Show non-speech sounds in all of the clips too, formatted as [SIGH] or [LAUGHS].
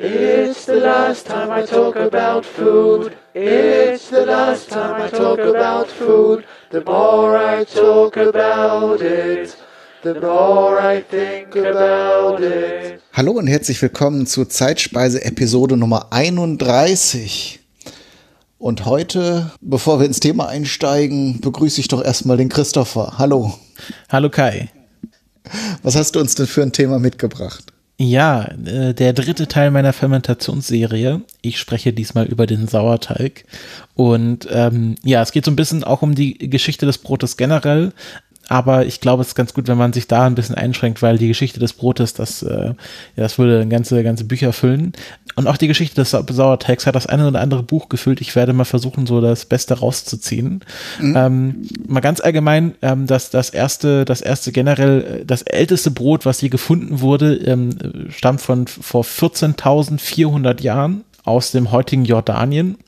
It's the last time I talk about food. It's the last time I talk about food. The more I talk about it, the more I think about it. Hallo und herzlich willkommen zu Zeitspeise Episode Nummer 31. Und heute, bevor wir ins Thema einsteigen, begrüße ich doch erstmal den Christopher. Hallo. Hallo Kai. Was hast du uns denn für ein Thema mitgebracht? Ja, äh, der dritte Teil meiner Fermentationsserie. Ich spreche diesmal über den Sauerteig. Und ähm, ja, es geht so ein bisschen auch um die Geschichte des Brotes generell, aber ich glaube, es ist ganz gut, wenn man sich da ein bisschen einschränkt, weil die Geschichte des Brotes, das, äh, ja, das würde ganze, ganze Bücher füllen. Und auch die Geschichte des Sauerteigs hat das eine oder andere Buch gefüllt. Ich werde mal versuchen, so das Beste rauszuziehen. Mhm. Ähm, mal ganz allgemein, ähm, dass das erste, das erste generell, äh, das älteste Brot, was je gefunden wurde, ähm, stammt von vor 14.400 Jahren aus dem heutigen Jordanien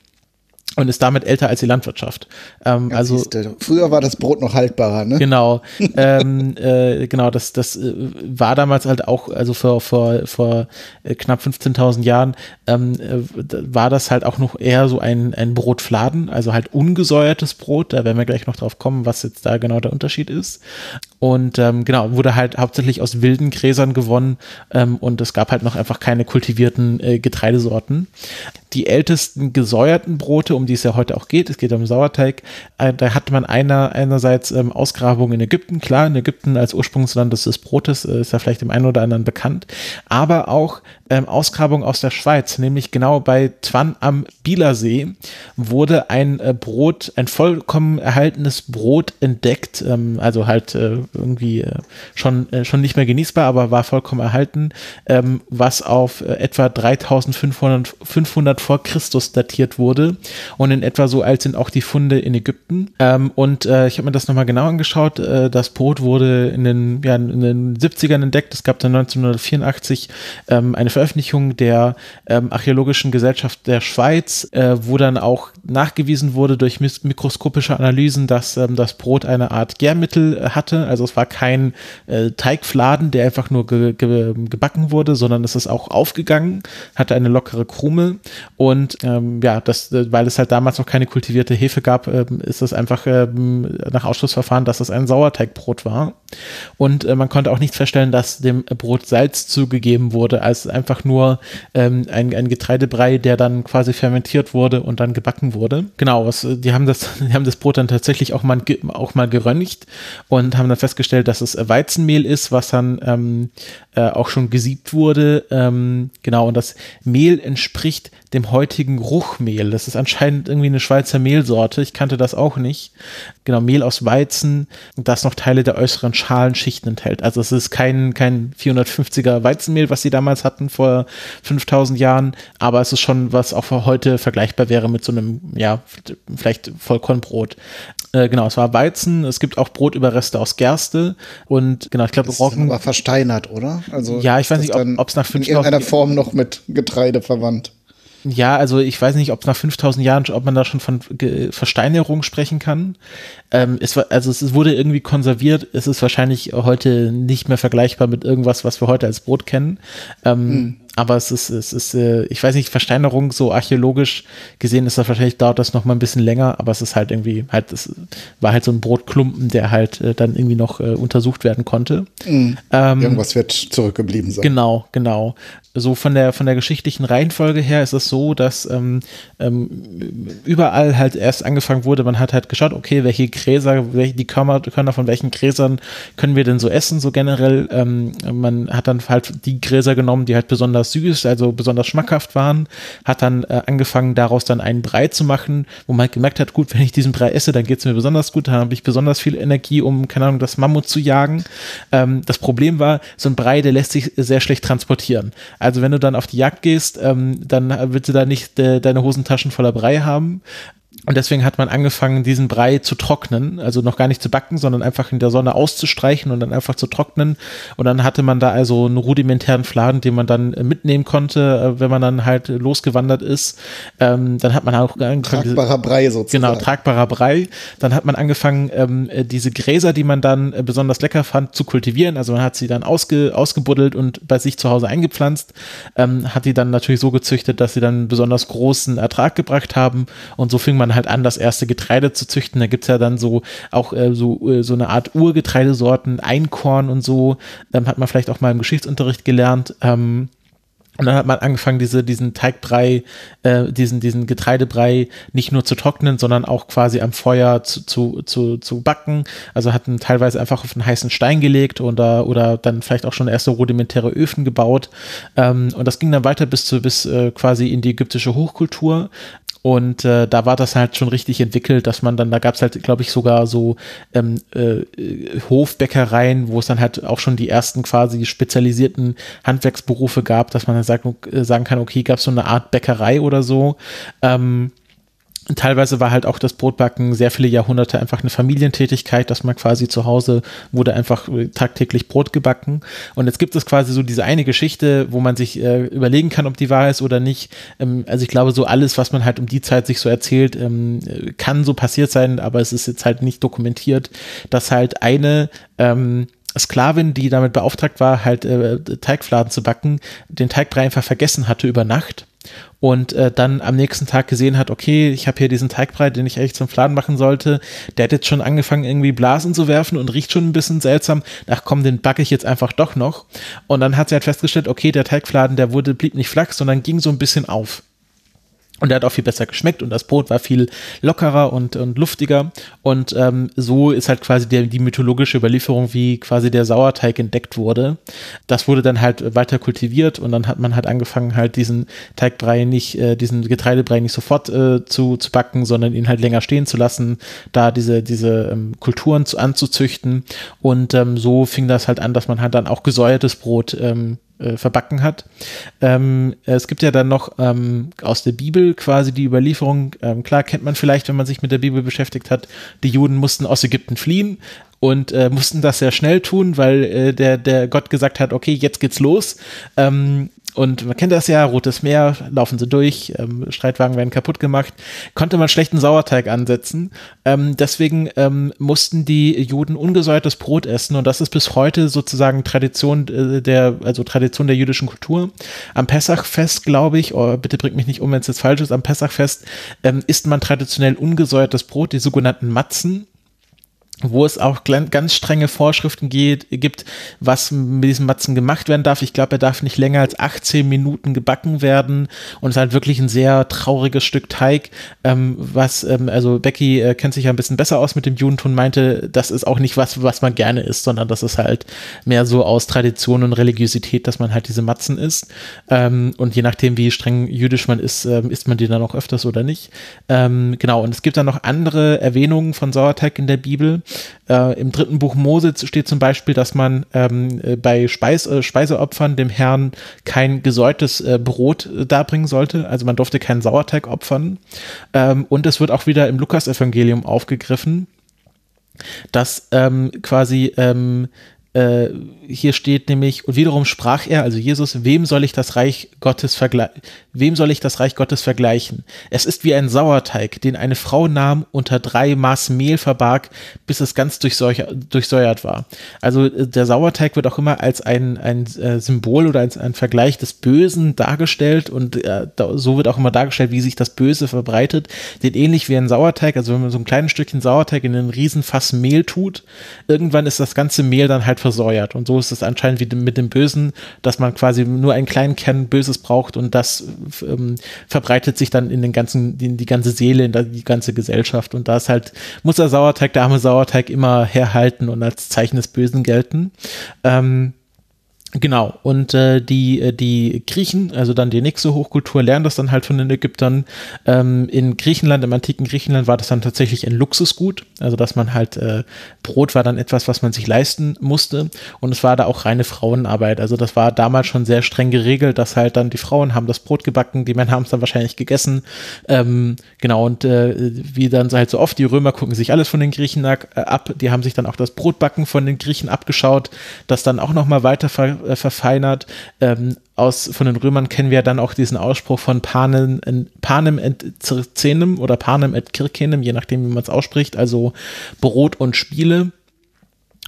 und ist damit älter als die Landwirtschaft. Ähm, also siehste. früher war das Brot noch haltbarer, ne? Genau, [LAUGHS] ähm, äh, genau. Das das äh, war damals halt auch, also vor vor vor äh, knapp 15.000 Jahren ähm, äh, war das halt auch noch eher so ein ein Brotfladen, also halt ungesäuertes Brot. Da werden wir gleich noch drauf kommen, was jetzt da genau der Unterschied ist. Und ähm, genau wurde halt hauptsächlich aus wilden Gräsern gewonnen ähm, und es gab halt noch einfach keine kultivierten äh, Getreidesorten. Die ältesten gesäuerten Brote um die es ja heute auch geht. Es geht um Sauerteig. Äh, da hat man einer, einerseits ähm, Ausgrabungen in Ägypten. Klar, in Ägypten als Ursprungsland des, des Brotes äh, ist ja vielleicht dem einen oder anderen bekannt. Aber auch ähm, Ausgrabung aus der Schweiz, nämlich genau bei Twan am Bielersee wurde ein äh, Brot, ein vollkommen erhaltenes Brot entdeckt, ähm, also halt äh, irgendwie äh, schon, äh, schon nicht mehr genießbar, aber war vollkommen erhalten, ähm, was auf äh, etwa 3500 500 vor Christus datiert wurde und in etwa so alt sind auch die Funde in Ägypten. Ähm, und äh, ich habe mir das nochmal genau angeschaut. das Brot wurde in den, ja, in den 70ern entdeckt. Es gab dann 1984 ähm, eine Veröffentlichung der ähm, Archäologischen Gesellschaft der Schweiz, äh, wo dann auch nachgewiesen wurde durch mikroskopische Analysen, dass ähm, das Brot eine Art Gärmittel äh, hatte. Also es war kein äh, Teigfladen, der einfach nur ge ge gebacken wurde, sondern es ist auch aufgegangen, hatte eine lockere Krume und ähm, ja, das, äh, weil es halt damals noch keine kultivierte Hefe gab, ähm, ist es einfach ähm, nach Ausschlussverfahren, dass es ein Sauerteigbrot war. Und äh, man konnte auch nicht feststellen, dass dem Brot Salz zugegeben wurde, als einfach nur ähm, ein, ein Getreidebrei, der dann quasi fermentiert wurde und dann gebacken wurde. Genau, was, die haben das, [LAUGHS] die haben das Brot dann tatsächlich auch mal, auch mal geröntgt und haben dann festgestellt, dass es Weizenmehl ist, was dann ähm, äh, auch schon gesiebt wurde. Ähm, genau, und das Mehl entspricht dem heutigen Ruchmehl. Das ist anscheinend irgendwie eine Schweizer Mehlsorte. Ich kannte das auch nicht. Genau, Mehl aus Weizen, das noch Teile der äußeren Schalenschichten enthält. Also es ist kein, kein 450er Weizenmehl, was sie damals hatten vor 5000 Jahren, aber es ist schon, was auch für heute vergleichbar wäre mit so einem, ja, vielleicht Vollkornbrot. Äh, genau, es war Weizen, es gibt auch Brotüberreste aus Gerste und genau, ich glaube Roggen. war versteinert, oder? Also ja, ich weiß nicht, ob es nach 5000 in irgendeiner Form noch mit Getreide verwandt. Ja, also ich weiß nicht, ob nach 5000 Jahren, ob man da schon von Versteinerung sprechen kann. Ähm, es war, also es wurde irgendwie konserviert. Es ist wahrscheinlich heute nicht mehr vergleichbar mit irgendwas, was wir heute als Brot kennen. Ähm, hm aber es ist, es ist, äh, ich weiß nicht, Versteinerung so archäologisch gesehen ist das wahrscheinlich dauert das noch mal ein bisschen länger, aber es ist halt irgendwie halt, es war halt so ein Brotklumpen, der halt äh, dann irgendwie noch äh, untersucht werden konnte. Mhm. Ähm, Irgendwas wird zurückgeblieben sein. Genau, genau. So von der von der geschichtlichen Reihenfolge her ist es so, dass ähm, ähm, überall halt erst angefangen wurde. Man hat halt geschaut, okay, welche Gräser, welche die Körner, Körner von welchen Gräsern können wir denn so essen, so generell. Ähm, man hat dann halt die Gräser genommen, die halt besonders süß, also besonders schmackhaft waren, hat dann äh, angefangen, daraus dann einen Brei zu machen, wo man halt gemerkt hat, gut, wenn ich diesen Brei esse, dann geht es mir besonders gut, dann habe ich besonders viel Energie, um, keine Ahnung, das Mammut zu jagen. Ähm, das Problem war, so ein Brei, der lässt sich sehr schlecht transportieren. Also wenn du dann auf die Jagd gehst, ähm, dann willst du da nicht de deine Hosentaschen voller Brei haben Und deswegen hat man angefangen, diesen Brei zu trocknen, also noch gar nicht zu backen, sondern einfach in der Sonne auszustreichen und dann einfach zu trocknen. Und dann hatte man da also einen rudimentären Fladen, den man dann äh, mitnehmen konnte, äh, wenn man dann halt losgewandert ist. Ähm, dann hat man auch angefangen. Tragbarer Brei sozusagen. Genau, tragbarer Brei. Dann hat man angefangen, ähm, äh, diese Gräser, die man dann besonders lecker fand, zu kultivieren. Also man hat sie dann ausge, ausgebuddelt und bei sich zu Hause eingepflanzt, ähm, hat die dann natürlich so gezüchtet, dass sie dann besonders großen Ertrag gebracht haben. Und so fing man halt an, das erste Getreide zu züchten. Da gibt es ja dann so auch äh, so, äh, so eine Art Urgetreidesorten, Einkorn und so. Ähm, hat man vielleicht auch mal im Geschichtsunterricht gelernt. Ähm, und dann hat man angefangen, diese, diesen Teigbrei, äh, diesen, diesen Getreidebrei nicht nur zu trocknen, sondern auch quasi am Feuer zu, zu, zu, zu backen. Also hatten teilweise einfach auf einen heißen Stein gelegt oder, oder dann vielleicht auch schon erste rudimentäre Öfen gebaut. Ähm, und das ging dann weiter bis zu, bis äh, quasi in die ägyptische Hochkultur. Und äh, da war das halt schon richtig entwickelt, dass man dann, da gab es halt, glaube ich, sogar so ähm, äh, Hofbäckereien, wo es dann halt auch schon die ersten quasi spezialisierten Handwerksberufe gab, dass man dann sagt, äh, sagen kann, okay, gab es so eine Art Bäckerei oder so. Ähm, teilweise war halt auch das Brotbacken sehr viele Jahrhunderte einfach eine Familientätigkeit, dass man quasi zu Hause wurde einfach äh, tagtäglich Brot gebacken. Und jetzt gibt es quasi so diese eine Geschichte, wo man sich äh, überlegen kann, ob die wahr ist oder nicht. Ähm, also ich glaube, so alles, was man halt um die Zeit sich so erzählt, ähm, kann so passiert sein, aber es ist jetzt halt nicht dokumentiert, dass halt eine ähm, Sklavin, die damit beauftragt war, halt äh, Teigfladen zu backen, den Teigbrei einfach vergessen hatte über Nacht und äh, dann am nächsten Tag gesehen hat, okay, ich habe hier diesen Teigbrei, den ich eigentlich zum Fladen machen sollte, der hat jetzt schon angefangen irgendwie Blasen zu werfen und riecht schon ein bisschen seltsam. Ach komm, den backe ich jetzt einfach doch noch. Und dann hat sie halt festgestellt, okay, der Teigfladen, der wurde blieb nicht flach, sondern ging so ein bisschen auf. Und der hat auch viel besser geschmeckt und das Brot war viel lockerer und, und luftiger. Und ähm, so ist halt quasi der, die mythologische Überlieferung, wie quasi der Sauerteig entdeckt wurde. Das wurde dann halt weiter kultiviert und dann hat man halt angefangen, halt diesen Teigbrei nicht, äh, diesen Getreidebrei nicht sofort äh, zu, zu backen, sondern ihn halt länger stehen zu lassen, da diese, diese ähm, Kulturen zu, anzuzüchten. Und ähm, so fing das halt an, dass man halt dann auch gesäuertes Brot ähm, äh, verbacken hat. Ähm, es gibt ja dann noch ähm, aus der Bibel quasi die Überlieferung, ähm, klar kennt man vielleicht, wenn man sich mit der Bibel beschäftigt hat, die Juden mussten aus Ägypten fliehen und äh, mussten das sehr schnell tun, weil äh, der, der Gott gesagt hat, okay, jetzt geht's los. Ähm, und man kennt das ja, Rotes Meer, laufen sie durch, ähm, Streitwagen werden kaputt gemacht, konnte man schlechten Sauerteig ansetzen. Ähm, deswegen ähm, mussten die Juden ungesäuertes Brot essen und das ist bis heute sozusagen Tradition äh, der, also Tradition der jüdischen Kultur. Am Pessachfest, glaube ich, oh, bitte bringt mich nicht um, wenn es jetzt falsch ist, am Pessachfest ähm, isst man traditionell ungesäuertes Brot, die sogenannten Matzen wo es auch ganz strenge Vorschriften geht, gibt, was mit diesem Matzen gemacht werden darf. Ich glaube, er darf nicht länger als 18 Minuten gebacken werden und es ist halt wirklich ein sehr trauriges Stück Teig, ähm, was, ähm, also Becky äh, kennt sich ja ein bisschen besser aus mit dem Judentum, meinte, das ist auch nicht was, was man gerne isst, sondern das ist halt mehr so aus Tradition und Religiosität, dass man halt diese Matzen isst ähm, und je nachdem, wie streng jüdisch man ist, ähm, isst man die dann auch öfters oder nicht. Ähm, genau, und es gibt dann noch andere Erwähnungen von Sauerteig in der Bibel, äh, Im dritten Buch Mose steht zum Beispiel, dass man ähm, äh, bei Speis, äh, Speiseopfern dem Herrn kein gesäuertes äh, Brot äh, darbringen sollte. Also man durfte keinen Sauerteig opfern. Ähm, und es wird auch wieder im Lukas-Evangelium aufgegriffen, dass ähm, quasi ähm, äh, hier steht nämlich, und wiederum sprach er, also Jesus, wem soll ich das Reich Gottes vergleichen? Wem soll ich das Reich Gottes vergleichen? Es ist wie ein Sauerteig, den eine Frau nahm, unter drei Maß Mehl verbarg, bis es ganz durchsäuert war. Also äh, der Sauerteig wird auch immer als ein, ein äh, Symbol oder als ein Vergleich des Bösen dargestellt und äh, so wird auch immer dargestellt, wie sich das Böse verbreitet. Den ähnlich wie ein Sauerteig, also wenn man so ein kleines Stückchen Sauerteig in einen Riesenfass Mehl tut, irgendwann ist das ganze Mehl dann halt versäuert. Und so ist es anscheinend wie mit dem Bösen, dass man quasi nur einen kleinen Kern Böses braucht und das ähm, verbreitet sich dann in den ganzen, in die ganze Seele, in die ganze Gesellschaft. Und da ist halt, muss der Sauerteig, der arme Sauerteig immer herhalten und als Zeichen des Bösen gelten. Ähm, Genau, und äh, die, äh, die Griechen, also dann die nächste Hochkultur, lernen das dann halt von den Ägyptern. Ähm, in Griechenland, im antiken Griechenland war das dann tatsächlich ein Luxusgut, also dass man halt, äh, Brot war dann etwas, was man sich leisten musste und es war da auch reine Frauenarbeit. Also das war damals schon sehr streng geregelt, dass halt dann die Frauen haben das Brot gebacken, die Männer haben es dann wahrscheinlich gegessen. Ähm, genau, und äh, wie dann halt so oft, die Römer gucken sich alles von den Griechen äh, ab, die haben sich dann auch das Brotbacken von den Griechen abgeschaut, das dann auch nochmal weiter äh, verfeinert. Ähm, aus, von den Römern kennen wir dann auch diesen Ausspruch von Panem, Panem et Circenem oder Panem et Kirkenem, je nachdem, wie man es ausspricht, also Brot und Spiele.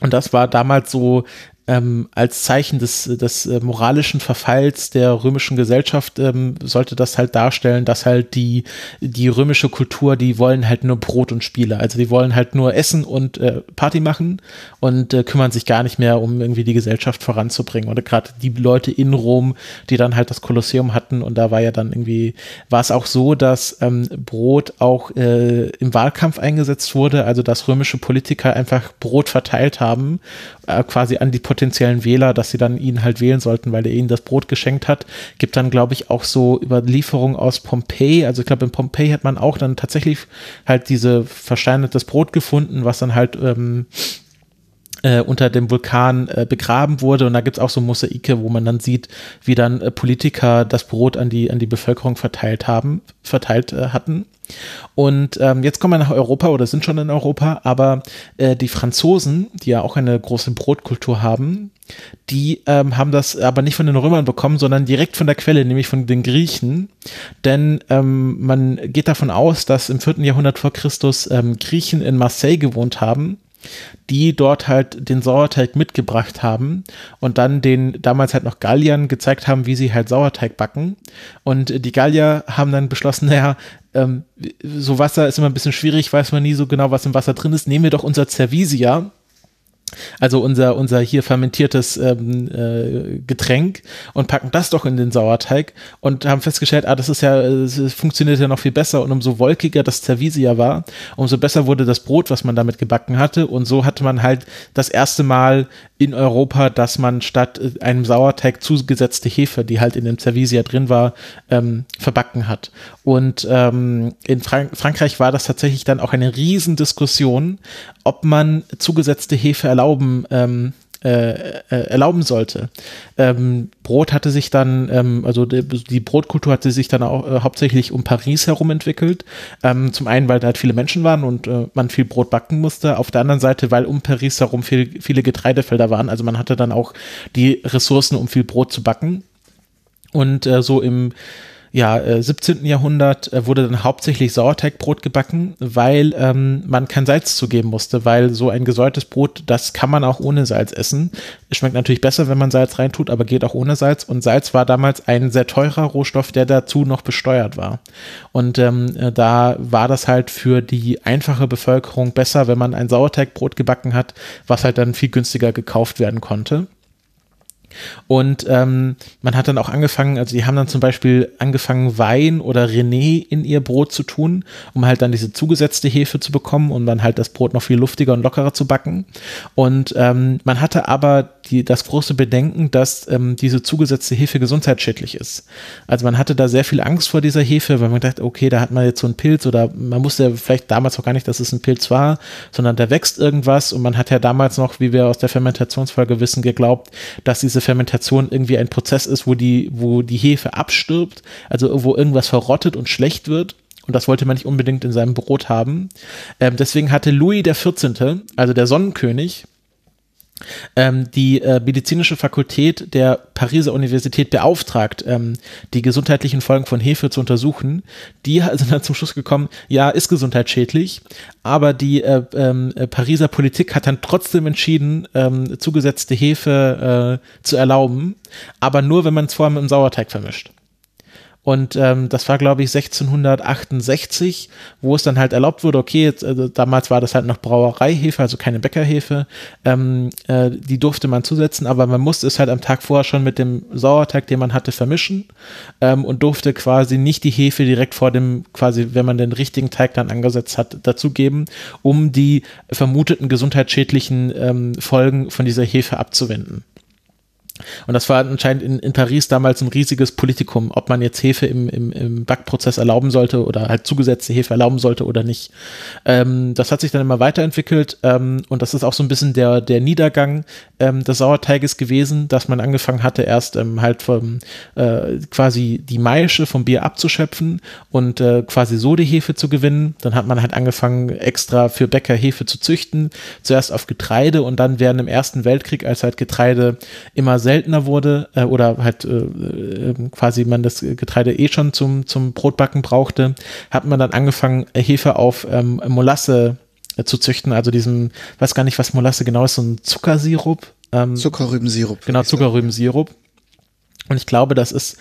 Und das war damals so ähm, als Zeichen des, des äh, moralischen Verfalls der römischen Gesellschaft ähm, sollte das halt darstellen, dass halt die, die römische Kultur, die wollen halt nur Brot und Spiele. Also die wollen halt nur essen und äh, Party machen und äh, kümmern sich gar nicht mehr, um irgendwie die Gesellschaft voranzubringen. Oder gerade die Leute in Rom, die dann halt das Kolosseum hatten und da war ja dann irgendwie, war es auch so, dass ähm, Brot auch äh, im Wahlkampf eingesetzt wurde, also dass römische Politiker einfach Brot verteilt haben, äh, quasi an die potenziellen Wähler, dass sie dann ihn halt wählen sollten, weil er ihnen das Brot geschenkt hat. Gibt dann, glaube ich, auch so Überlieferungen aus Pompeji. Also ich glaube, in Pompeji hat man auch dann tatsächlich halt diese versteinertes Brot gefunden, was dann halt ähm, äh, unter dem Vulkan äh, begraben wurde. Und da gibt es auch so Mosaike, wo man dann sieht, wie dann äh, Politiker das Brot an die, an die Bevölkerung verteilt haben, verteilt äh, hatten. Und ähm, jetzt kommen wir nach Europa oder sind schon in Europa, aber äh, die Franzosen, die ja auch eine große Brotkultur haben, die ähm, haben das aber nicht von den Römern bekommen, sondern direkt von der Quelle, nämlich von den Griechen. Denn ähm, man geht davon aus, dass im vierten Jahrhundert vor Christus ähm, Griechen in Marseille gewohnt haben die dort halt den Sauerteig mitgebracht haben und dann den damals halt noch Galliern gezeigt haben, wie sie halt Sauerteig backen. Und die Gallier haben dann beschlossen, naja, ähm, so Wasser ist immer ein bisschen schwierig, weiß man nie so genau, was im Wasser drin ist. Nehmen wir doch unser Cervisia also unser, unser hier fermentiertes ähm, äh, Getränk und packen das doch in den Sauerteig und haben festgestellt, ah, das ist ja, es funktioniert ja noch viel besser und umso wolkiger das Cervisia war, umso besser wurde das Brot, was man damit gebacken hatte und so hatte man halt das erste Mal in Europa, dass man statt äh, einem Sauerteig zugesetzte Hefe, die halt in dem Cervisia drin war, ähm, verbacken hat. Und ähm, in Frank Frankreich war das tatsächlich dann auch eine Riesendiskussion, ob man zugesetzte Hefe erlauben ähm, äh, äh, erlauben sollte. Ähm, Brot hatte sich dann, ähm, also die, die, Brotkultur hatte sich dann auch äh, hauptsächlich um Paris herum entwickelt. Ähm, zum einen, weil da halt viele Menschen waren und äh, man viel Brot backen musste. Auf der anderen Seite, weil um Paris herum viel, viele Getreidefelder waren. Also man hatte dann auch die Ressourcen, um viel Brot zu backen. Und äh, so im ja, äh, 17. Jahrhundert äh, wurde dann hauptsächlich Sauerteigbrot gebacken, weil ähm, man kein Salz zugeben musste, weil so ein gesäuertes Brot, das kann man auch ohne Salz essen. Es schmeckt natürlich besser, wenn man Salz reintut, aber geht auch ohne Salz. Und Salz war damals ein sehr teurer Rohstoff, der dazu noch besteuert war. Und ähm, äh, da war das halt für die einfache Bevölkerung besser, wenn man ein Sauerteigbrot gebacken hat, was halt dann viel günstiger gekauft werden konnte. Und ähm, man hat dann auch angefangen, also die haben dann zum Beispiel angefangen, Wein oder René in ihr Brot zu tun, um halt dann diese zugesetzte Hefe zu bekommen und um dann halt das Brot noch viel luftiger und lockerer zu backen. Und ähm, man hatte aber die, das große Bedenken, dass ähm, diese zugesetzte Hefe gesundheitsschädlich ist. Also man hatte da sehr viel Angst vor dieser Hefe, weil man dachte, okay, da hat man jetzt so einen Pilz oder man wusste vielleicht damals auch gar nicht, dass es ein Pilz war, sondern da wächst irgendwas und man hat ja damals noch, wie wir aus der Fermentationsfolge wissen, geglaubt, dass diese Fermentation irgendwie ein Prozess ist, wo die, wo die Hefe abstirbt, also wo irgendwas verrottet und schlecht wird. Und das wollte man nicht unbedingt in seinem Brot haben. Ähm, deswegen hatte Louis 14., also der Sonnenkönig, ähm, die äh, medizinische Fakultät der Pariser Universität beauftragt, ähm, die gesundheitlichen Folgen von Hefe zu untersuchen. Die [LAUGHS] sind dann zum Schluss gekommen, ja, ist gesundheitsschädlich, aber die äh, ähm, äh, Pariser Politik hat dann trotzdem entschieden, ähm, zugesetzte Hefe äh, zu erlauben, aber nur, wenn man es vorher mit dem Sauerteig vermischt. Und ähm, das war, glaube ich, 1668, wo es dann halt erlaubt wurde, okay, jetzt, äh, damals war das halt noch Brauereihefe, also keine Bäckerhefe, ähm, äh, die durfte man zusetzen, aber man musste es halt am Tag vorher schon mit dem Sauerteig, den man hatte, vermischen ähm, und durfte quasi nicht die Hefe direkt vor dem, quasi, wenn man den richtigen Teig dann angesetzt hat, dazugeben, um die vermuteten gesundheitsschädlichen ähm, Folgen von dieser Hefe abzuwenden. Und das war anscheinend in, in, Paris damals ein riesiges Politikum, ob man jetzt Hefe im, im, im Backprozess erlauben sollte oder halt zugesetzte Hefe erlauben sollte oder nicht. Ähm, das hat sich dann immer weiterentwickelt ähm, und das ist auch so ein bisschen der, der Niedergang ähm, des Sauerteiges gewesen, dass man angefangen hatte, erst ähm, halt vom, äh, quasi die Maische vom Bier abzuschöpfen und äh, quasi so die Hefe zu gewinnen. Dann hat man halt angefangen, extra für Bäcker Hefe zu züchten, zuerst auf Getreide und dann während im Ersten Weltkrieg, als halt Getreide immer seltener wurde äh, oder halt äh, äh, quasi man das Getreide eh schon zum, zum Brotbacken brauchte, hat man dann angefangen, Hefe auf ähm, Molasse äh, zu züchten, also diesem, weiß gar nicht, was Molasse genau ist, so ein Zuckersirup. Ähm, Zuckerrübensirup. Genau, Zuckerrübensirup. Und ich glaube, das ist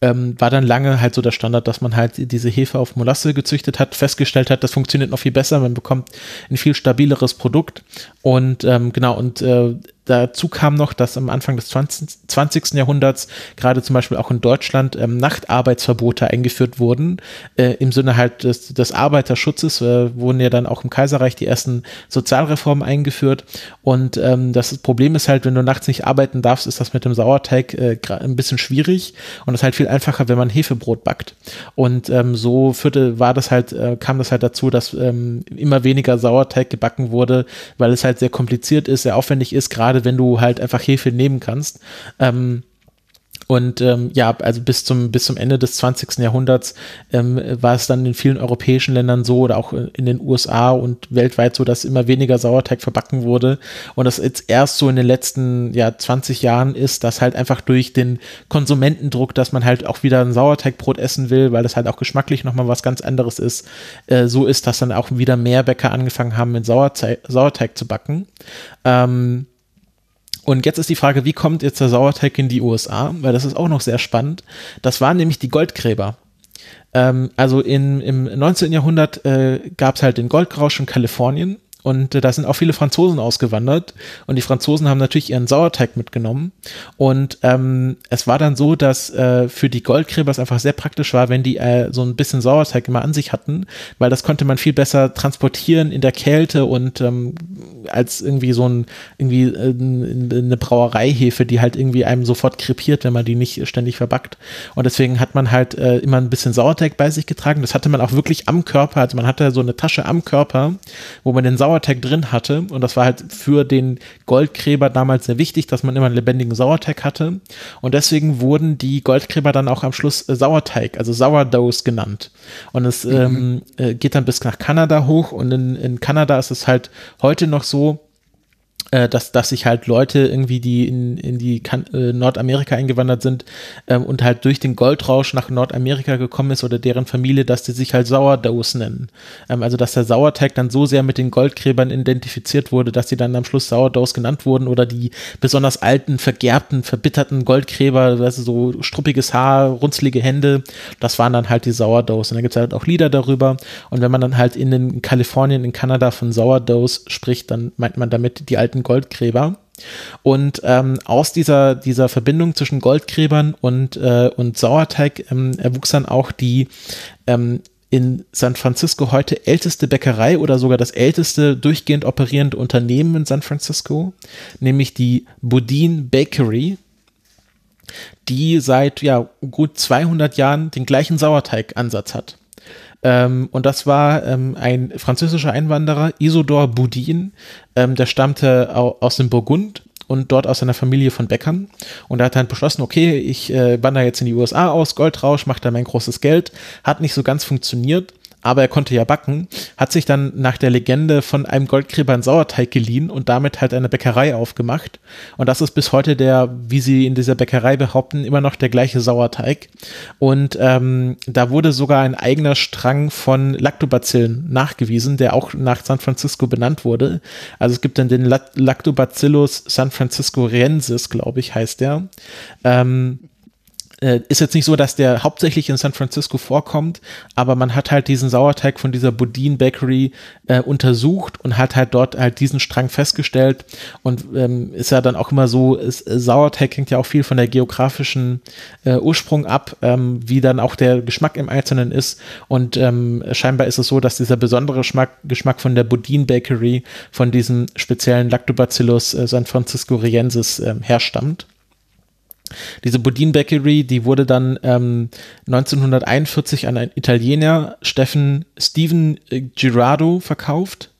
ähm, war dann lange halt so der Standard, dass man halt diese Hefe auf Molasse gezüchtet hat, festgestellt hat, das funktioniert noch viel besser, man bekommt ein viel stabileres Produkt und ähm, genau und äh, Dazu kam noch, dass am Anfang des 20. 20. Jahrhunderts gerade zum Beispiel auch in Deutschland ähm, Nachtarbeitsverbote eingeführt wurden. Äh, Im Sinne halt des, des Arbeiterschutzes äh, wurden ja dann auch im Kaiserreich die ersten Sozialreformen eingeführt. Und ähm, das Problem ist halt, wenn du nachts nicht arbeiten darfst, ist das mit dem Sauerteig äh, ein bisschen schwierig. Und ist halt viel einfacher, wenn man Hefebrot backt. Und ähm, so führte, war das halt, äh, kam das halt dazu, dass ähm, immer weniger Sauerteig gebacken wurde, weil es halt sehr kompliziert ist, sehr aufwendig ist, gerade gerade wenn du halt einfach Hefe nehmen kannst. Ähm, und ähm, ja, also bis zum, bis zum Ende des 20. Jahrhunderts ähm, war es dann in vielen europäischen Ländern so oder auch in den USA und weltweit so, dass immer weniger Sauerteig verbacken wurde. Und das jetzt erst so in den letzten ja, 20 Jahren ist, dass halt einfach durch den Konsumentendruck, dass man halt auch wieder ein Sauerteigbrot essen will, weil das halt auch geschmacklich nochmal was ganz anderes ist, äh, so ist, dass dann auch wieder mehr Bäcker angefangen haben, mit Sauerteig, Sauerteig zu backen. Ähm, und jetzt ist die Frage, wie kommt jetzt der Sauerteig in die USA? Weil das ist auch noch sehr spannend. Das waren nämlich die Goldgräber. Ähm, also in, im 19. Jahrhundert äh, gab es halt den Goldrausch in Kalifornien und äh, da sind auch viele Franzosen ausgewandert. Und die Franzosen haben natürlich ihren Sauerteig mitgenommen. Und ähm, es war dann so, dass äh, für die Goldgräber es einfach sehr praktisch war, wenn die äh, so ein bisschen Sauerteig immer an sich hatten, weil das konnte man viel besser transportieren in der Kälte und ähm, als irgendwie so ein irgendwie äh, eine Brauereihefe, die halt irgendwie einem sofort krepiert, wenn man die nicht ständig verbackt. Und deswegen hat man halt äh, immer ein bisschen Sauerteig bei sich getragen. Das hatte man auch wirklich am Körper, also man hatte so eine Tasche am Körper, wo man den Sauerteig Sauerteig drin hatte. Und das war halt für den Goldgräber damals sehr wichtig, dass man immer einen lebendigen Sauerteig hatte. Und deswegen wurden die Goldgräber dann auch am Schluss äh, Sauerteig, also Sourdoughs genannt. Und es mhm. ähm, äh, geht dann bis nach Kanada hoch. Und in, in Kanada ist es halt heute noch so, äh, dass, dass sich halt Leute irgendwie, die in, in die kan äh, Nordamerika eingewandert sind ähm, und halt durch den Goldrausch nach Nordamerika gekommen ist oder deren Familie, dass die sich halt Sourdoughs nennen. Ähm, also dass der Sauerteig dann so sehr mit den Goldgräbern identifiziert wurde, dass sie dann am Schluss Sourdoughs genannt wurden oder die besonders alten, vergerbten, verbitterten Goldgräber, also so struppiges Haar, runzlige Hände, das waren dann halt die Sourdoughs. Und da gibt es halt auch Lieder darüber. Und wenn man dann halt in den Kalifornien, in Kanada von Sourdoughs spricht, dann meint man damit die alten alten Goldgräber. Und ähm, aus dieser, dieser Verbindung zwischen Goldgräbern und, äh, und Sauerteig ähm, erwuchs dann auch die ähm, in San Francisco heute älteste Bäckerei oder sogar das älteste durchgehend operierende Unternehmen in San Francisco, nämlich die Boudin Bakery, die seit ja, gut 200 Jahren den gleichen Sauerteigansatz hat. Ähm, und das war ähm, ein französischer Einwanderer, Isidore Boudin, ähm, der stammte aus dem Burgund und dort aus einer Familie von Bäckern. Und er hat dann beschlossen, okay, ich äh, wandere jetzt in die USA aus, Goldrausch, mache da mein großes Geld. Hat nicht so ganz funktioniert aber er konnte ja backen, hat sich dann nach der Legende von einem Goldgräber einen Sauerteig geliehen und damit halt eine Bäckerei aufgemacht. Und das ist bis heute der, wie sie in dieser Bäckerei behaupten, immer noch der gleiche Sauerteig. Und ähm, da wurde sogar ein eigener Strang von Lactobacillen nachgewiesen, der auch nach San Francisco benannt wurde. Also es gibt dann den Lactobacillus San Francisco Riensis, glaube ich, heißt der. Ähm, äh, ist jetzt nicht so, dass der hauptsächlich in San Francisco vorkommt, aber man hat halt diesen Sauerteig von dieser Boudin Bakery äh, untersucht und hat halt dort halt diesen Strang festgestellt und ähm, ist ja dann auch immer so, ist, äh, Sauerteig hängt ja auch viel von der geografischen äh, Ursprung ab, ähm, wie dann auch der Geschmack im Einzelnen ist und ähm, scheinbar ist es so, dass dieser besondere Geschmack, Geschmack von der Boudin Bakery von diesem speziellen Lactobacillus äh, San Francisco Riensis ähm, herstammt. Diese Budin Bakery, die wurde dann ähm, 1941 an einen Italiener, Steffen Steven äh, Girardo, verkauft.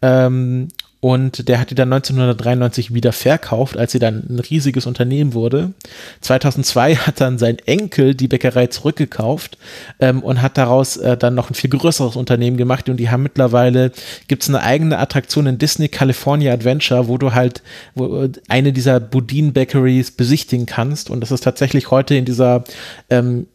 Ähm, und der hat die dann 1993 wieder verkauft, als sie dann ein riesiges Unternehmen wurde. 2002 hat dann sein Enkel die Bäckerei zurückgekauft ähm, und hat daraus äh, dann noch ein viel größeres Unternehmen gemacht und die haben mittlerweile, gibt es eine eigene Attraktion in Disney California Adventure, wo du halt wo, eine dieser Boudin Bakeries besichtigen kannst und das ist tatsächlich heute in dieser ähm,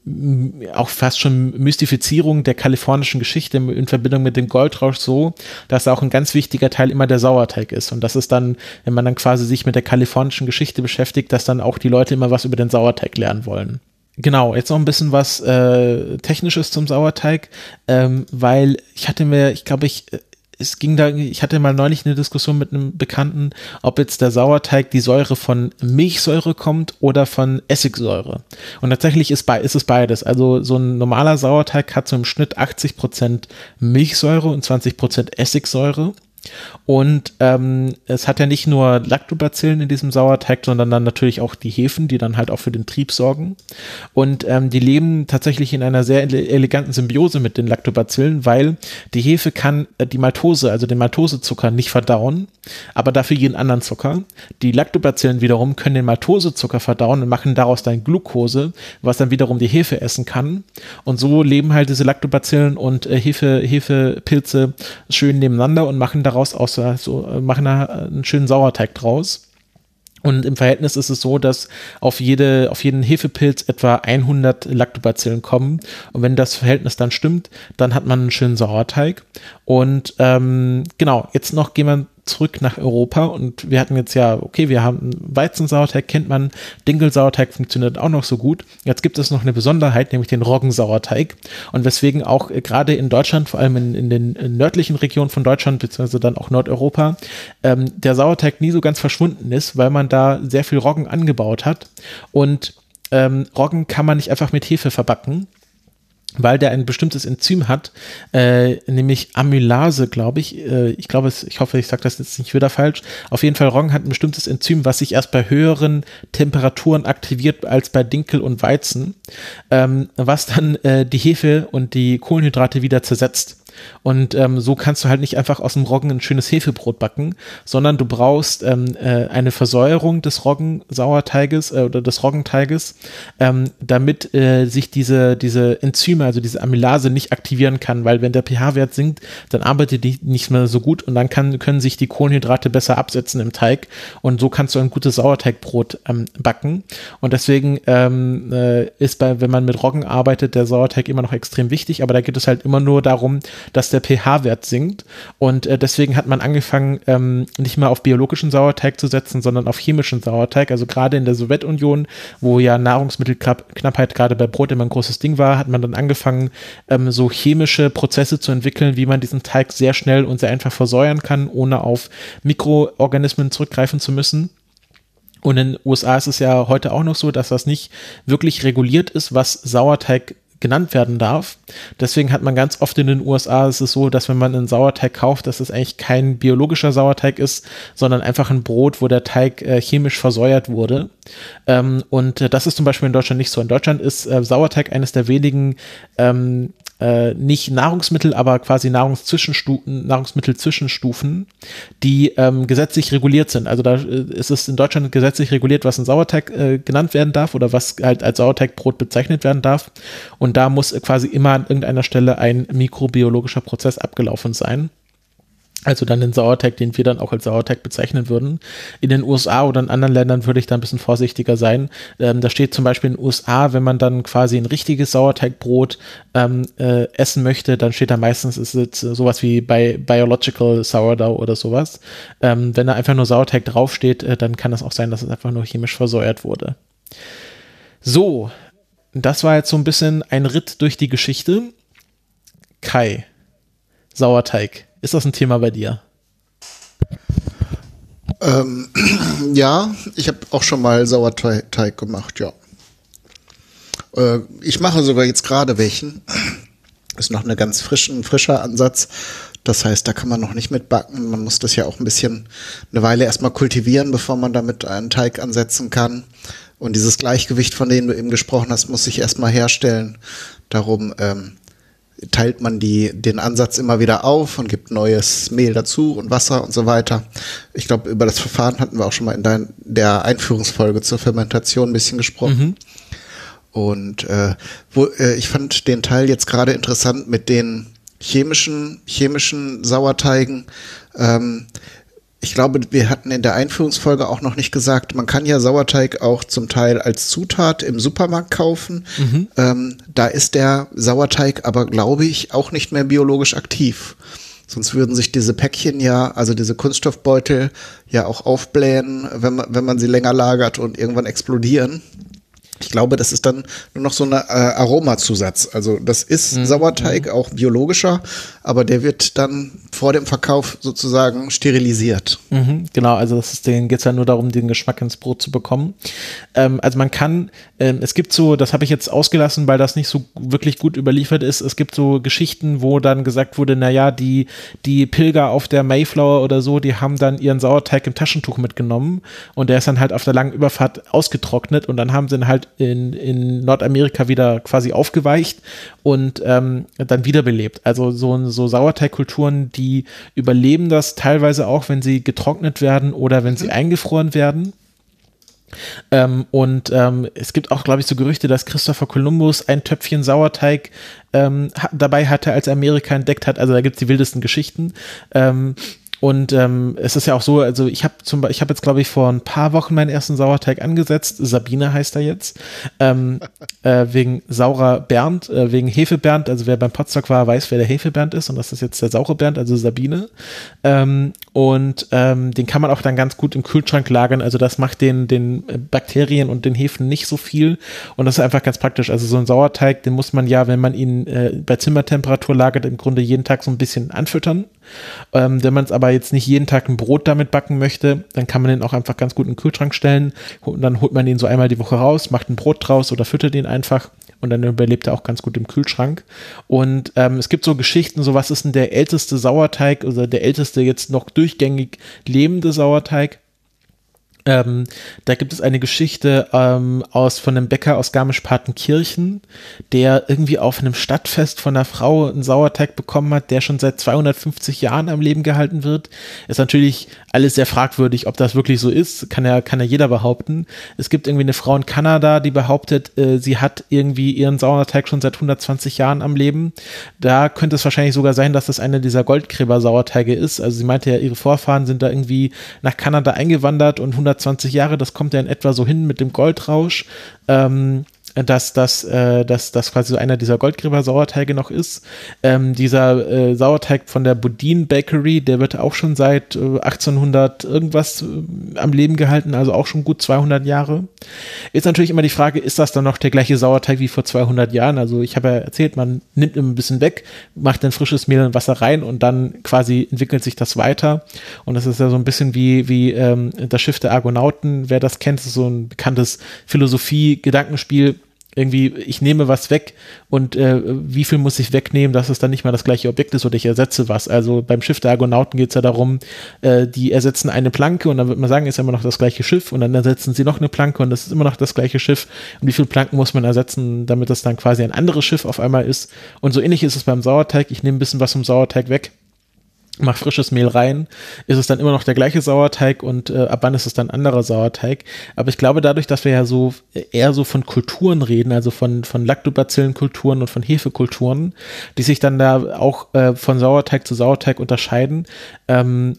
auch fast schon Mystifizierung der kalifornischen Geschichte in Verbindung mit dem Goldrausch so, dass auch ein ganz wichtiger Teil immer der Sauer Sauerteig ist. Und das ist dann, wenn man dann quasi sich mit der kalifornischen Geschichte beschäftigt, dass dann auch die Leute immer was über den Sauerteig lernen wollen. Genau, jetzt noch ein bisschen was äh, Technisches zum Sauerteig, ähm, weil ich hatte mir, ich glaube, ich, äh, es ging da, ich hatte mal neulich eine Diskussion mit einem Bekannten, ob jetzt der Sauerteig die Säure von Milchsäure kommt oder von Essigsäure. Und tatsächlich ist, ist es beides. Also so ein normaler Sauerteig hat so im Schnitt 80 Prozent Milchsäure und 20 Prozent Essigsäure. Und ähm, es hat ja nicht nur Lactobacillen in diesem Sauerteig, sondern dann natürlich auch die Hefen, die dann halt auch für den Trieb sorgen. Und ähm, die leben tatsächlich in einer sehr eleganten Symbiose mit den Lactobacillen, weil die Hefe kann äh, die Maltose, also den Maltosezucker, nicht verdauen, aber dafür jeden anderen Zucker. Die Lactobacillen wiederum können den Maltosezucker verdauen und machen daraus dann Glucose, was dann wiederum die Hefe essen kann. Und so leben halt diese Lactobacillen und äh, Hefe, Hefepilze schön nebeneinander und machen daraus aus so, machen da einen schönen Sauerteig draus. Und im Verhältnis ist es so, dass auf, jede, auf jeden Hefepilz etwa 100 Lactobacillen kommen. Und wenn das Verhältnis dann stimmt, dann hat man einen schönen Sauerteig. Und ähm, genau, jetzt noch gehen wir zurück nach Europa und wir hatten jetzt ja, okay, wir haben Weizensauerteig, kennt man, Dinkelsauerteig funktioniert auch noch so gut. Jetzt gibt es noch eine Besonderheit, nämlich den Roggensauerteig und weswegen auch äh, gerade in Deutschland, vor allem in, in den nördlichen Regionen von Deutschland, beziehungsweise dann auch Nordeuropa, ähm, der Sauerteig nie so ganz verschwunden ist, weil man da sehr viel Roggen angebaut hat. Und ähm, Roggen kann man nicht einfach mit Hefe verbacken, weil der ein bestimmtes Enzym hat, äh, nämlich Amylase, glaube ich. Äh, ich glaube, ich hoffe, ich sage das jetzt nicht wieder falsch. Auf jeden Fall, Roggen hat ein bestimmtes Enzym, was sich erst bei höheren Temperaturen aktiviert als bei Dinkel und Weizen, ähm, was dann äh, die Hefe und die Kohlenhydrate wieder zersetzt. Und ähm, so kannst du halt nicht einfach aus dem Roggen ein schönes Hefebrot backen, sondern du brauchst ähm, äh, eine Versäuerung des Roggensauerteiges äh, oder des Roggenteiges, ähm, damit äh, sich diese, diese Enzyme, also diese Amylase nicht aktivieren kann, weil wenn der pH-Wert sinkt, dann arbeitet die nicht mehr so gut und dann kann, können sich die Kohlenhydrate besser absetzen im Teig und so kannst du ein gutes Sauerteigbrot ähm, backen. Und deswegen ähm, äh, ist bei, wenn man mit Roggen arbeitet, der Sauerteig immer noch extrem wichtig, aber da geht es halt immer nur darum, dass der pH-Wert sinkt. Und äh, deswegen hat man angefangen, ähm, nicht mehr auf biologischen Sauerteig zu setzen, sondern auf chemischen Sauerteig. Also gerade in der Sowjetunion, wo ja Nahrungsmittelknappheit gerade bei Brot immer ein großes Ding war, hat man dann angefangen, ähm, so chemische Prozesse zu entwickeln, wie man diesen Teig sehr schnell und sehr einfach versäuern kann, ohne auf Mikroorganismen zurückgreifen zu müssen. Und in den USA ist es ja heute auch noch so, dass das nicht wirklich reguliert ist, was Sauerteig genannt werden darf. Deswegen hat man ganz oft in den USA ist es so, dass wenn man einen Sauerteig kauft, dass es eigentlich kein biologischer Sauerteig ist, sondern einfach ein Brot, wo der Teig äh, chemisch versäuert wurde. Ähm, und äh, das ist zum Beispiel in Deutschland nicht so. In Deutschland ist äh, Sauerteig eines der wenigen ähm, äh, nicht Nahrungsmittel, aber quasi Nahrungszwischenstufen, Nahrungsmittelzwischenstufen, die ähm, gesetzlich reguliert sind. Also da äh, ist es in Deutschland gesetzlich reguliert, was ein Sauerteig äh, genannt werden darf oder was halt als Sauerteigbrot bezeichnet werden darf. Und da muss quasi immer an irgendeiner Stelle ein mikrobiologischer Prozess abgelaufen sein. Also dann den Sauerteig, den wir dann auch als Sauerteig bezeichnen würden. In den USA oder in anderen Ländern würde ich da ein bisschen vorsichtiger sein. Ähm, da steht zum Beispiel in den USA, wenn man dann quasi ein richtiges Sauerteigbrot ähm, äh, essen möchte, dann steht da meistens ist es sowas wie bei Biological Sourdough oder sowas. Ähm, wenn da einfach nur Sauerteig draufsteht, äh, dann kann es auch sein, dass es einfach nur chemisch versäuert wurde. So, das war jetzt so ein bisschen ein Ritt durch die Geschichte. Kai, Sauerteig. Ist das ein Thema bei dir? Ähm, [CLEARS THROAT] ja, ich habe auch schon mal Sauerteig gemacht, ja. Äh, ich mache sogar jetzt gerade welchen. Ist noch eine ganz frischen, frischer Ansatz. Das heißt, da kann man noch nicht mit backen. Man muss das ja auch ein bisschen eine Weile erstmal kultivieren, bevor man damit einen Teig ansetzen kann. Und dieses Gleichgewicht, von dem du eben gesprochen hast, muss sich erstmal herstellen. Darum ähm, teilt man die, den Ansatz immer wieder auf und gibt neues Mehl dazu und Wasser und so weiter. Ich glaube, über das Verfahren hatten wir auch schon mal in dein, der Einführungsfolge zur Fermentation ein bisschen gesprochen. Mhm. Und äh, wo, äh, ich fand den Teil jetzt gerade interessant mit den chemischen, chemischen Sauerteigen. Ähm, ich glaube, wir hatten in der Einführungsfolge auch noch nicht gesagt, man kann ja Sauerteig auch zum Teil als Zutat im Supermarkt kaufen. Mhm. Ähm, da ist der Sauerteig aber, glaube ich, auch nicht mehr biologisch aktiv. Sonst würden sich diese Päckchen ja, also diese Kunststoffbeutel, ja auch aufblähen, wenn man, wenn man sie länger lagert und irgendwann explodieren. Ich glaube, das ist dann nur noch so ein äh, Aromazusatz. Also das ist mhm. Sauerteig, mhm. auch biologischer, aber der wird dann vor dem Verkauf sozusagen sterilisiert. Mhm, genau, also das ist, denen geht es ja nur darum, den Geschmack ins Brot zu bekommen. Ähm, also man kann, ähm, es gibt so, das habe ich jetzt ausgelassen, weil das nicht so wirklich gut überliefert ist. Es gibt so Geschichten, wo dann gesagt wurde, naja, die, die Pilger auf der Mayflower oder so, die haben dann ihren Sauerteig im Taschentuch mitgenommen und der ist dann halt auf der langen Überfahrt ausgetrocknet und dann haben sie ihn halt in, in Nordamerika wieder quasi aufgeweicht und ähm, dann wiederbelebt. Also so, so Sauerteigkulturen, die überleben das teilweise auch, wenn sie getrocknet werden oder wenn sie mhm. eingefroren werden. Ähm, und ähm, es gibt auch, glaube ich, so Gerüchte, dass Christopher Columbus ein Töpfchen Sauerteig ähm, dabei hatte, als er Amerika entdeckt hat. Also da gibt es die wildesten Geschichten. Ähm, und ähm, es ist ja auch so, also ich habe zum ich habe jetzt glaube ich vor ein paar Wochen meinen ersten Sauerteig angesetzt. Sabine heißt er jetzt ähm, [LAUGHS] äh, wegen saurer Bernd, äh, wegen Hefebernd. Also wer beim Potsdok war, weiß, wer der Hefebernd ist und das ist jetzt der saure Bernd, also Sabine. Ähm, und ähm, den kann man auch dann ganz gut im Kühlschrank lagern. Also das macht den den Bakterien und den Hefen nicht so viel und das ist einfach ganz praktisch. Also so ein Sauerteig, den muss man ja, wenn man ihn äh, bei Zimmertemperatur lagert, im Grunde jeden Tag so ein bisschen anfüttern. Ähm, wenn man es aber jetzt nicht jeden Tag ein Brot damit backen möchte, dann kann man den auch einfach ganz gut in den Kühlschrank stellen und dann holt man den so einmal die Woche raus, macht ein Brot draus oder füttert ihn einfach und dann überlebt er auch ganz gut im Kühlschrank. Und ähm, es gibt so Geschichten, so was ist denn der älteste Sauerteig oder der älteste jetzt noch durchgängig lebende Sauerteig? Ähm, da gibt es eine Geschichte ähm, aus von einem Bäcker aus Garmisch-Partenkirchen, der irgendwie auf einem Stadtfest von einer Frau einen Sauerteig bekommen hat, der schon seit 250 Jahren am Leben gehalten wird. Ist natürlich alles sehr fragwürdig, ob das wirklich so ist, kann ja, kann ja jeder behaupten. Es gibt irgendwie eine Frau in Kanada, die behauptet, äh, sie hat irgendwie ihren Sauerteig schon seit 120 Jahren am Leben. Da könnte es wahrscheinlich sogar sein, dass das eine dieser Goldgräber-Sauerteige ist. Also sie meinte ja, ihre Vorfahren sind da irgendwie nach Kanada eingewandert und 100 120 Jahre, das kommt ja in etwa so hin mit dem Goldrausch. Ähm, dass das äh, dass das quasi so einer dieser Goldgräber-Sauerteige noch ist. Ähm, dieser äh, Sauerteig von der Budin Bakery, der wird auch schon seit äh, 1800 irgendwas äh, am Leben gehalten, also auch schon gut 200 Jahre. Ist natürlich immer die Frage, ist das dann noch der gleiche Sauerteig wie vor 200 Jahren? Also ich habe ja erzählt, man nimmt immer ein bisschen weg, macht dann frisches Mehl und Wasser rein und dann quasi entwickelt sich das weiter. Und das ist ja so ein bisschen wie, wie ähm, das Schiff der Argonauten. Wer das kennt, ist so ein bekanntes Philosophie-Gedankenspiel irgendwie, ich nehme was weg und äh, wie viel muss ich wegnehmen, dass es dann nicht mal das gleiche Objekt ist oder ich ersetze was. Also beim Schiff der Argonauten geht es ja darum, äh, die ersetzen eine Planke und dann wird man sagen, ist immer noch das gleiche Schiff und dann ersetzen sie noch eine Planke und das ist immer noch das gleiche Schiff. Und wie viele Planken muss man ersetzen, damit das dann quasi ein anderes Schiff auf einmal ist. Und so ähnlich ist es beim Sauerteig. Ich nehme ein bisschen was vom Sauerteig weg mach frisches Mehl rein, ist es dann immer noch der gleiche Sauerteig und äh, ab wann ist es dann anderer Sauerteig. Aber ich glaube, dadurch, dass wir ja so äh, eher so von Kulturen reden, also von, von Lactobacillenkulturen und von Hefekulturen, die sich dann da auch äh, von Sauerteig zu Sauerteig unterscheiden, ähm,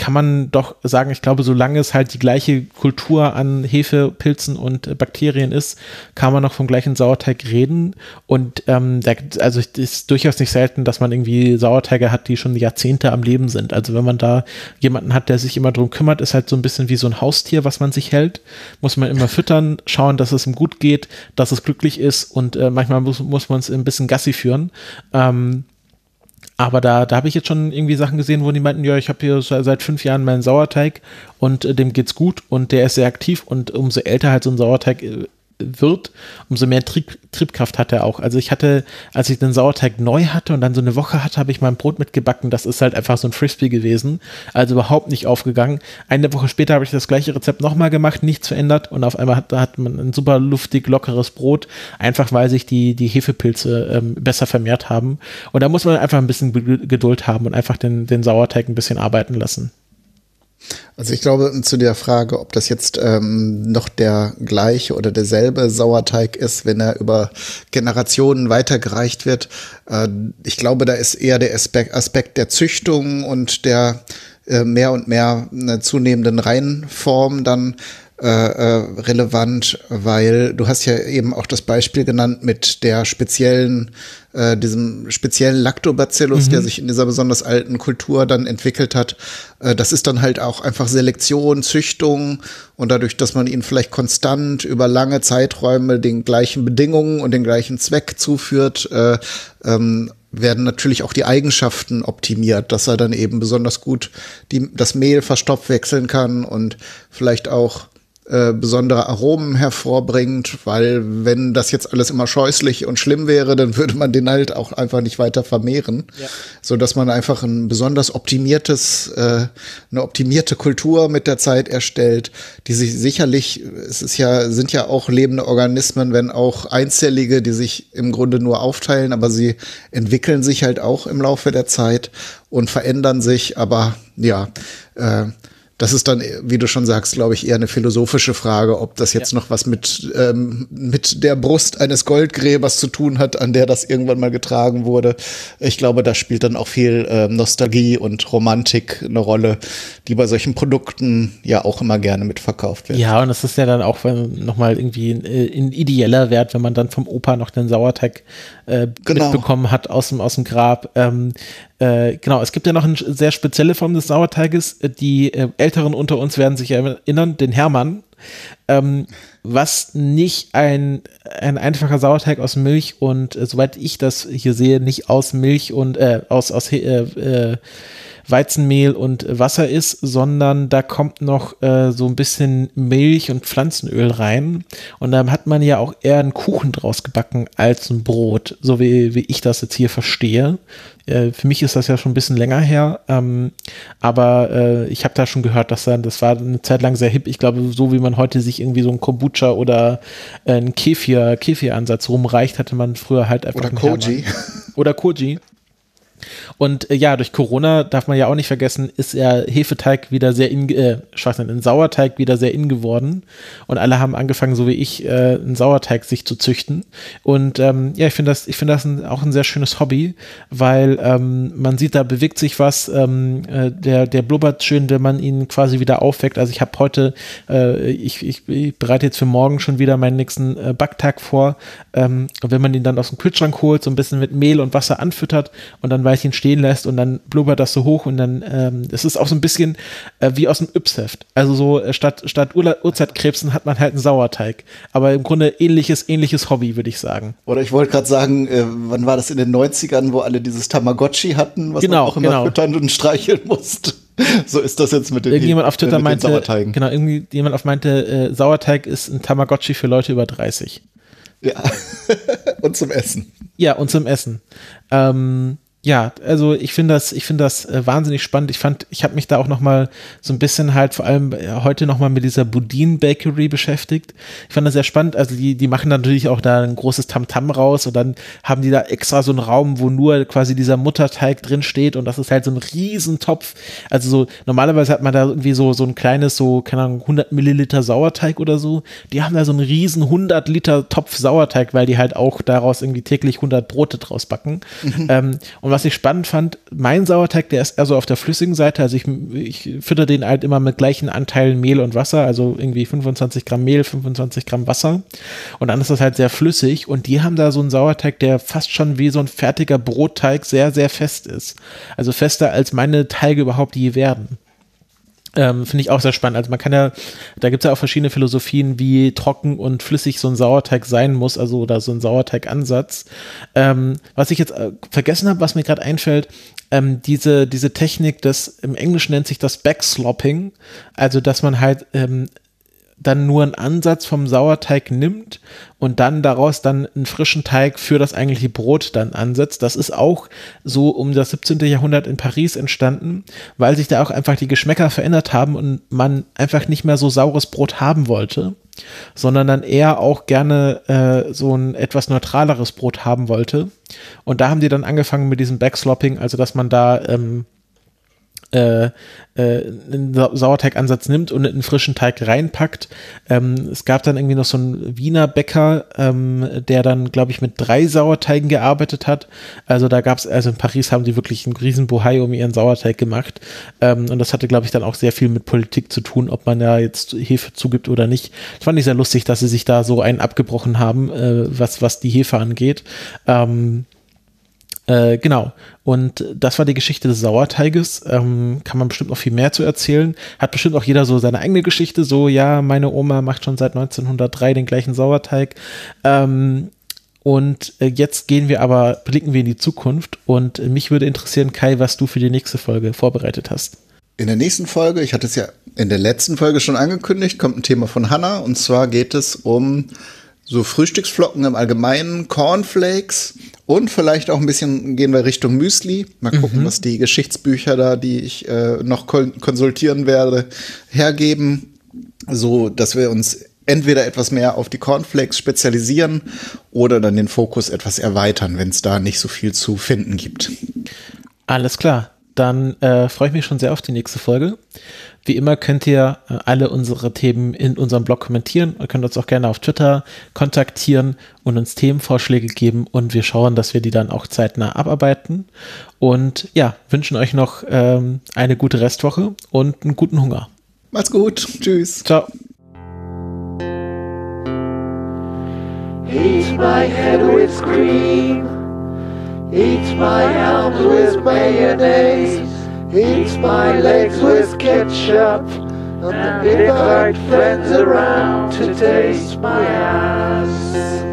kann man doch sagen, ich glaube, solange es halt die gleiche Kultur an Hefe, Pilzen und äh, Bakterien ist, kann man noch vom gleichen Sauerteig reden. Und ähm, der, also es ist durchaus nicht selten, dass man irgendwie Sauerteige hat, die schon Jahrzehnte am Leben sind. Also wenn man da jemanden hat, der sich immer drum kümmert, ist halt so ein bisschen wie so ein Haustier, was man sich hält. Muss man immer füttern, schauen, dass es ihm gut geht, dass es glücklich ist und äh, manchmal muss, muss man es ein bisschen Gassi führen. Ähm, aber da, da habe ich jetzt schon irgendwie Sachen gesehen, wo die meinten, ja, ich habe hier seit fünf Jahren meinen Sauerteig und äh, dem geht's gut und der ist sehr aktiv und umso älter halt so ein Sauerteig äh, wird, umso mehr Trieb, Triebkraft hat er auch. Also ich hatte, als ich den Sauerteig neu hatte und dann so eine Woche hatte, habe ich mein Brot mitgebacken. Das ist halt einfach so ein Frisbee gewesen. Also überhaupt nicht aufgegangen. Eine Woche später habe ich das gleiche Rezept nochmal gemacht, nichts verändert und auf einmal hat, hat man ein super luftig, lockeres Brot, einfach weil sich die, die Hefepilze ähm, besser vermehrt haben. Und da muss man einfach ein bisschen Geduld haben und einfach den, den Sauerteig ein bisschen arbeiten lassen. Also ich glaube zu der Frage, ob das jetzt ähm, noch der gleiche oder derselbe Sauerteig ist, wenn er über Generationen weitergereicht wird. Äh, ich glaube, da ist eher der Aspekt, der Züchtung und der äh, mehr und mehr äh, zunehmenden Reihenform dann äh, äh, relevant, weil du hast ja eben auch das Beispiel genannt mit der speziellen, äh, diesem speziellen Lactobacillus, mhm. der sich in dieser besonders alten Kultur dann entwickelt hat. Äh, das ist dann halt auch einfach Selektion, Züchtung und dadurch, dass man ihn vielleicht konstant über lange Zeiträume den gleichen Bedingungen und den gleichen Zweck zuführt, äh, ähm, werden natürlich auch die Eigenschaften optimiert, dass er dann eben besonders gut die, das Mehl verstoffwechseln kann und vielleicht auch äh, besondere Aromen hervorbringt, weil wenn das jetzt alles immer scheußlich und schlimm wäre, dann würde man den halt auch einfach nicht weiter vermehren, ja. so dass man einfach ein besonders optimiertes, äh, eine optimierte Kultur mit der Zeit erstellt, die sich sicherlich, es ist ja, sind ja auch lebende Organismen, wenn auch einzellige, die sich im Grunde nur aufteilen, aber sie entwickeln sich halt auch im Laufe der Zeit und verändern sich, aber ja, äh, das ist dann, wie du schon sagst, glaube ich, eher eine philosophische Frage, ob das jetzt ja. noch was mit, ähm, mit der Brust eines Goldgräbers zu tun hat, an der das irgendwann mal getragen wurde. Ich glaube, da spielt dann auch viel ähm, Nostalgie und Romantik eine Rolle, die bei solchen Produkten ja auch immer gerne mitverkauft werden. Ja, und es ist ja dann auch nochmal irgendwie ein, äh, ein, ideeller Wert, wenn man dann vom Opa noch den Sauerteig äh, genau. mitbekommen hat aus dem, aus dem Grab. Ähm, äh, genau, es gibt ja noch eine sehr spezielle Form des Sauerteiges. Die äh, Älteren unter uns werden sich erinnern, den Hermann. Ähm, was nicht ein, ein einfacher Sauerteig aus Milch und, äh, soweit ich das hier sehe, nicht aus Milch und äh, aus, aus äh, Weizenmehl und Wasser ist, sondern da kommt noch äh, so ein bisschen Milch und Pflanzenöl rein. Und dann hat man ja auch eher einen Kuchen draus gebacken als ein Brot, so wie, wie ich das jetzt hier verstehe. Äh, für mich ist das ja schon ein bisschen länger her, ähm, aber äh, ich habe da schon gehört, dass dann, das war eine Zeit lang sehr hip. Ich glaube, so wie man heute sich irgendwie so ein Kombucha oder äh, einen Kefir, Kefir-Ansatz rumreicht, hatte man früher halt einfach. Oder Koji. Oder Koji. Und äh, ja, durch Corona darf man ja auch nicht vergessen, ist er Hefeteig wieder sehr in, äh, ein Sauerteig wieder sehr in geworden. Und alle haben angefangen, so wie ich, äh, einen Sauerteig sich zu züchten. Und ähm, ja, ich finde das, ich finde das ein, auch ein sehr schönes Hobby, weil ähm, man sieht, da bewegt sich was, ähm, äh, der, der blubbert schön, wenn man ihn quasi wieder aufweckt. Also ich habe heute, äh, ich, ich, ich, bereite jetzt für morgen schon wieder meinen nächsten äh, Backtag vor. Ähm, und wenn man ihn dann aus dem Kühlschrank holt, so ein bisschen mit Mehl und Wasser anfüttert und dann Weilchen stehen lässt und dann blubbert das so hoch und dann, ähm, das ist auch so ein bisschen äh, wie aus dem Yps-Heft. Also so äh, statt, statt Ur Urzeitkrebsen hat man halt einen Sauerteig. Aber im Grunde ähnliches, ähnliches Hobby, würde ich sagen. Oder ich wollte gerade sagen, äh, wann war das in den 90ern, wo alle dieses Tamagotchi hatten, was genau, man auch immer genau. füttern und streicheln musste. So ist das jetzt mit den Irgendjemand auf Twitter meinte, genau, irgendwie jemand auf meinte, äh, Sauerteig ist ein Tamagotchi für Leute über 30. Ja. [LAUGHS] und zum Essen. Ja, und zum Essen. Ähm, ja, also ich finde das, ich finde das äh, wahnsinnig spannend. Ich fand, ich habe mich da auch noch mal so ein bisschen halt vor allem äh, heute noch mal mit dieser Boudin Bakery beschäftigt. Ich fand das sehr spannend. Also die, die machen natürlich auch da ein großes Tamtam -Tam raus und dann haben die da extra so einen Raum, wo nur quasi dieser Mutterteig drin steht und das ist halt so ein Riesentopf. Also so normalerweise hat man da irgendwie so so ein kleines so keine Ahnung 100 Milliliter Sauerteig oder so. Die haben da so einen riesen 100 Liter Topf Sauerteig, weil die halt auch daraus irgendwie täglich 100 Brote draus backen. Mhm. Ähm, und was ich spannend fand, mein Sauerteig, der ist eher so auf der flüssigen Seite. Also ich, ich fütter den halt immer mit gleichen Anteilen Mehl und Wasser, also irgendwie 25 Gramm Mehl, 25 Gramm Wasser. Und dann ist das halt sehr flüssig. Und die haben da so einen Sauerteig, der fast schon wie so ein fertiger Brotteig sehr, sehr fest ist. Also fester als meine Teige überhaupt je werden. Ähm, Finde ich auch sehr spannend. Also man kann ja, da gibt es ja auch verschiedene Philosophien, wie trocken und flüssig so ein Sauerteig sein muss, also oder so ein Sauerteigansatz. Ähm, was ich jetzt äh, vergessen habe, was mir gerade einfällt, ähm, diese, diese Technik, das im Englischen nennt sich das Backslopping, also dass man halt ähm, dann nur einen Ansatz vom Sauerteig nimmt und dann daraus dann einen frischen Teig für das eigentliche Brot dann ansetzt. Das ist auch so um das 17. Jahrhundert in Paris entstanden, weil sich da auch einfach die Geschmäcker verändert haben und man einfach nicht mehr so saures Brot haben wollte, sondern dann eher auch gerne äh, so ein etwas neutraleres Brot haben wollte. Und da haben die dann angefangen mit diesem Backslopping, also dass man da ähm, äh, äh, einen Sauerteigansatz nimmt und einen frischen Teig reinpackt. Ähm, es gab dann irgendwie noch so einen Wiener Bäcker, ähm, der dann, glaube ich, mit drei Sauerteigen gearbeitet hat. Also da gab es, also in Paris haben die wirklich einen riesen Bohai um ihren Sauerteig gemacht. Ähm, und das hatte, glaube ich, dann auch sehr viel mit Politik zu tun, ob man da jetzt Hefe zugibt oder nicht. Das fand ich sehr lustig, dass sie sich da so einen abgebrochen haben, äh, was, was die Hefe angeht. Ähm, äh, genau. Und das war die Geschichte des Sauerteiges. Ähm, kann man bestimmt noch viel mehr zu erzählen. Hat bestimmt auch jeder so seine eigene Geschichte. So, ja, meine Oma macht schon seit 1903 den gleichen Sauerteig. Ähm, und äh, jetzt gehen wir aber, blicken wir in die Zukunft. Und mich würde interessieren, Kai, was du für die nächste Folge vorbereitet hast. In der nächsten Folge, ich hatte es ja in der letzten Folge schon angekündigt, kommt ein Thema von Hannah. Und zwar geht es um so Frühstücksflocken im Allgemeinen, Cornflakes und vielleicht auch ein bisschen gehen wir Richtung Müsli. Mal gucken, mhm. was die Geschichtsbücher da, die ich äh, noch konsultieren werde, hergeben, so dass wir uns entweder etwas mehr auf die Cornflakes spezialisieren oder dann den Fokus etwas erweitern, wenn es da nicht so viel zu finden gibt. Alles klar dann äh, freue ich mich schon sehr auf die nächste Folge. Wie immer könnt ihr äh, alle unsere Themen in unserem Blog kommentieren. Ihr könnt uns auch gerne auf Twitter kontaktieren und uns Themenvorschläge geben und wir schauen, dass wir die dann auch zeitnah abarbeiten. Und ja, wünschen euch noch ähm, eine gute Restwoche und einen guten Hunger. Macht's gut. Tschüss. Ciao. Heat my head with cream. Eat my arms with mayonnaise. Eat my legs with ketchup. And invite friends around to taste my ass.